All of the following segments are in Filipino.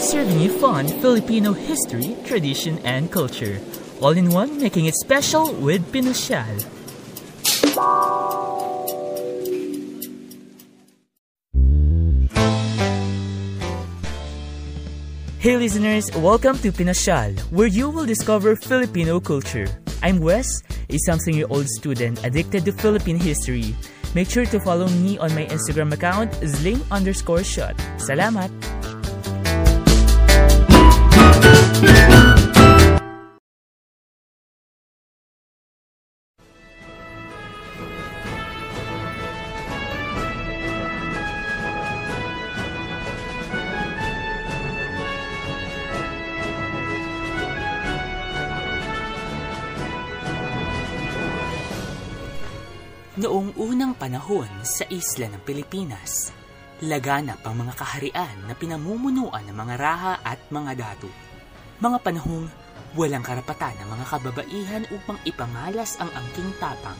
serving you fun Filipino history, tradition, and culture. All in one, making it special with Pinosyal. Hey listeners, welcome to Pinosyal, where you will discover Filipino culture. I'm Wes, a something-year-old student addicted to Philippine history. Make sure to follow me on my Instagram account, zling underscore shot. Salamat! Noong unang panahon sa isla ng Pilipinas, laganap ang mga kaharian na pinamumunuan ng mga raha at mga datu. Mga panahong walang karapatan ng mga kababaihan upang ipangalas ang angking tapang.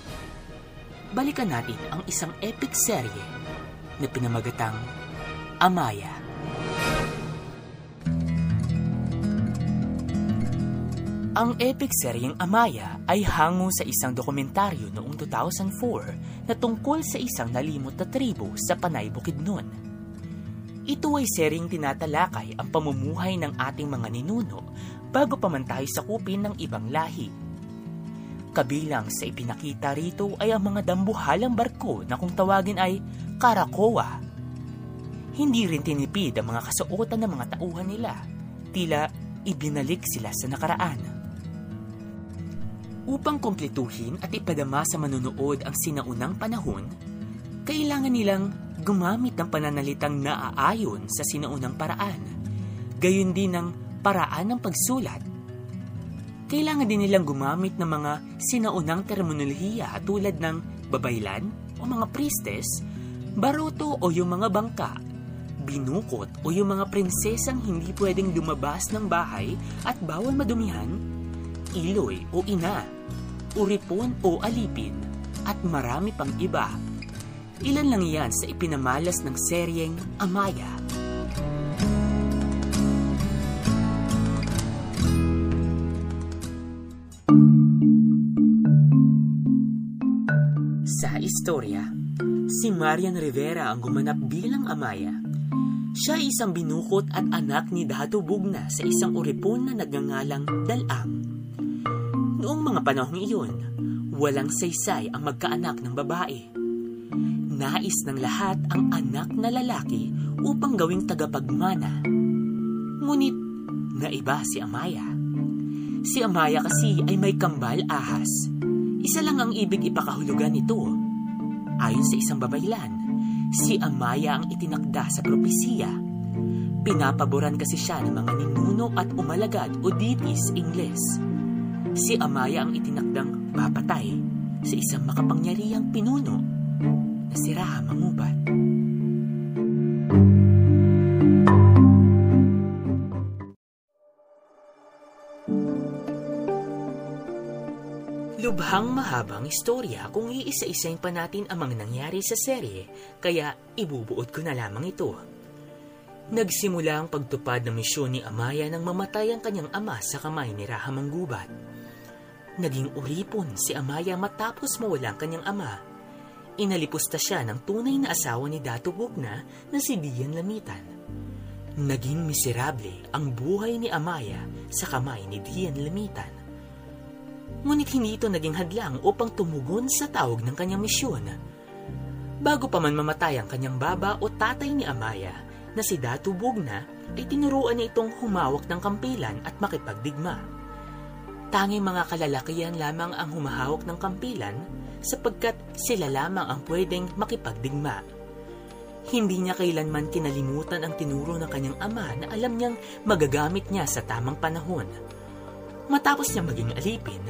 Balikan natin ang isang epic serye na pinamagatang Amaya. Ang epic seryeng Amaya ay hango sa isang dokumentaryo noong 2004 na tungkol sa isang nalimot na tribo sa Panay Bukidnon. Ito ay seryeng tinatalakay ang pamumuhay ng ating mga ninuno bago pa man tayo sakupin ng ibang lahi. Kabilang sa ipinakita rito ay ang mga dambuhalang barko na kung tawagin ay Karakoa. Hindi rin tinipid ang mga kasuotan ng mga tauhan nila. Tila ibinalik sila sa nakaraan. Upang kumpletuhin at ipadama sa manunood ang sinaunang panahon, kailangan nilang gumamit ng pananalitang naaayon sa sinaunang paraan, gayon din ng paraan ng pagsulat. Kailangan din nilang gumamit ng mga sinaunang terminolohiya tulad ng babaylan o mga priestess, baroto o yung mga bangka, binukot o yung mga prinsesang hindi pwedeng lumabas ng bahay at bawal madumihan, iloy o ina, uripon o alipin, at marami pang iba. Ilan lang yan sa ipinamalas ng seryeng Amaya. Sa istorya, si Marian Rivera ang gumanap bilang Amaya. Siya ay isang binukot at anak ni Dato Bugna sa isang uripon na nagngangalang Dalang. Noong mga panahong iyon, walang saysay ang magkaanak ng babae. Nais ng lahat ang anak na lalaki upang gawing tagapagmana. Ngunit naiba si Amaya. Si Amaya kasi ay may kambal ahas. Isa lang ang ibig ipakahulugan nito. Ayon sa isang babaylan, si Amaya ang itinakda sa propesiya. Pinapaboran kasi siya ng mga ninuno at umalagad o deities Ingles. Si Amaya ang itinakdang papatay sa isang makapangyarihang pinuno na si Raha Mangubat. Lubhang mahabang istorya kung iisa-isayin pa natin ang mga nangyari sa serye, kaya ibubuod ko na lamang ito. Nagsimula ang pagtupad ng misyon ni Amaya nang mamatay ang kanyang ama sa kamay ni Raha Manggubat. Naging uripon si Amaya matapos mawala ang kanyang ama. Inalipusta siya ng tunay na asawa ni Dato Bugna na si Dian Lamitan. Naging miserable ang buhay ni Amaya sa kamay ni Dian Lamitan. Ngunit hindi ito naging hadlang upang tumugon sa tawag ng kanyang misyon. Bago pa man mamatay ang kanyang baba o tatay ni Amaya na si Datu Bugna, ay tinuruan niya itong humawak ng kampilan at makipagdigma. Tanging mga kalalakihan lamang ang humahawak ng kampilan sapagkat sila lamang ang pwedeng makipagdigma. Hindi niya kailanman kinalimutan ang tinuro ng kanyang ama na alam niyang magagamit niya sa tamang panahon. Matapos niya maging alipin,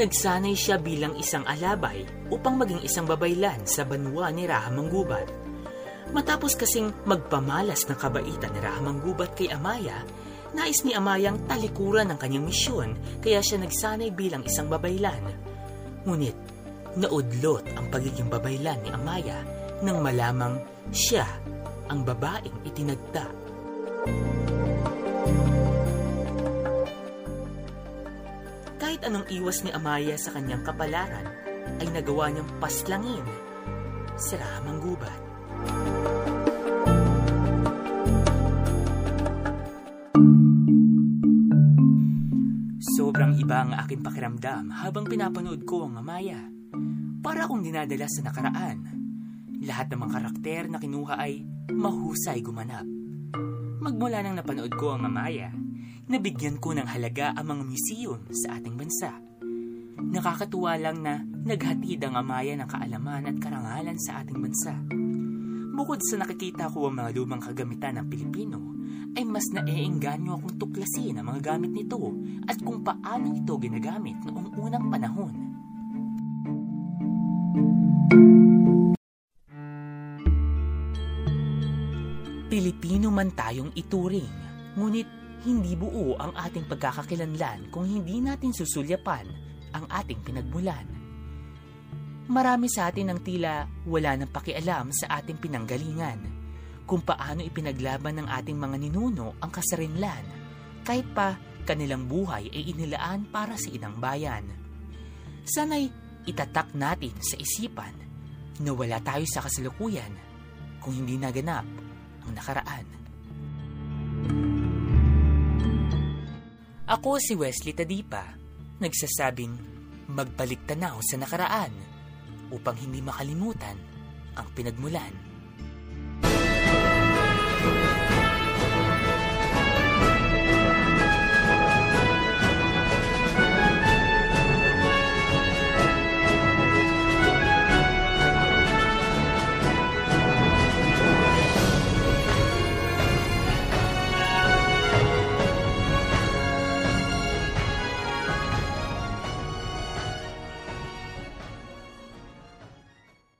nagsanay siya bilang isang alabay upang maging isang babaylan sa banwa ni Raha Manggubat. Matapos kasing magpamalas ng kabaitan ni Raha Manggubat kay Amaya, Nais ni Amayang talikuran ang kanyang misyon kaya siya nagsanay bilang isang babaylan. Ngunit naudlot ang pagiging babaylan ni Amaya nang malamang siya ang babaeng itinagta. Kahit anong iwas ni Amaya sa kanyang kapalaran ay nagawa niyang paslangin sa ramang gubat. Ang aking pakiramdam habang pinapanood ko ang Amaya. Para akong dinadala sa nakaraan. Lahat ng mga karakter na kinuha ay mahusay gumanap. Magmula nang napanood ko ang Amaya, nabigyan ko ng halaga ang mga museum sa ating bansa. Nakakatuwa lang na naghatid ang Amaya ng kaalaman at karangalan sa ating bansa. Bukod sa nakikita ko ang mga lumang kagamitan ng Pilipino, ay mas naeengganyo akong tuklasin ang mga gamit nito at kung paano ito ginagamit noong unang panahon. Pilipino man tayong ituring, ngunit hindi buo ang ating pagkakakilanlan kung hindi natin susulyapan ang ating pinagmulan. Marami sa atin ang tila wala nang pakialam sa ating pinanggalingan, kung paano ipinaglaban ng ating mga ninuno ang kasarinlan, kahit pa kanilang buhay ay inilaan para sa inang bayan. Sana'y itatak natin sa isipan na wala tayo sa kasalukuyan kung hindi naganap ang nakaraan. Ako si Wesley Tadipa, nagsasabing magbalik tanaw sa nakaraan upang hindi makalimutan ang pinagmulan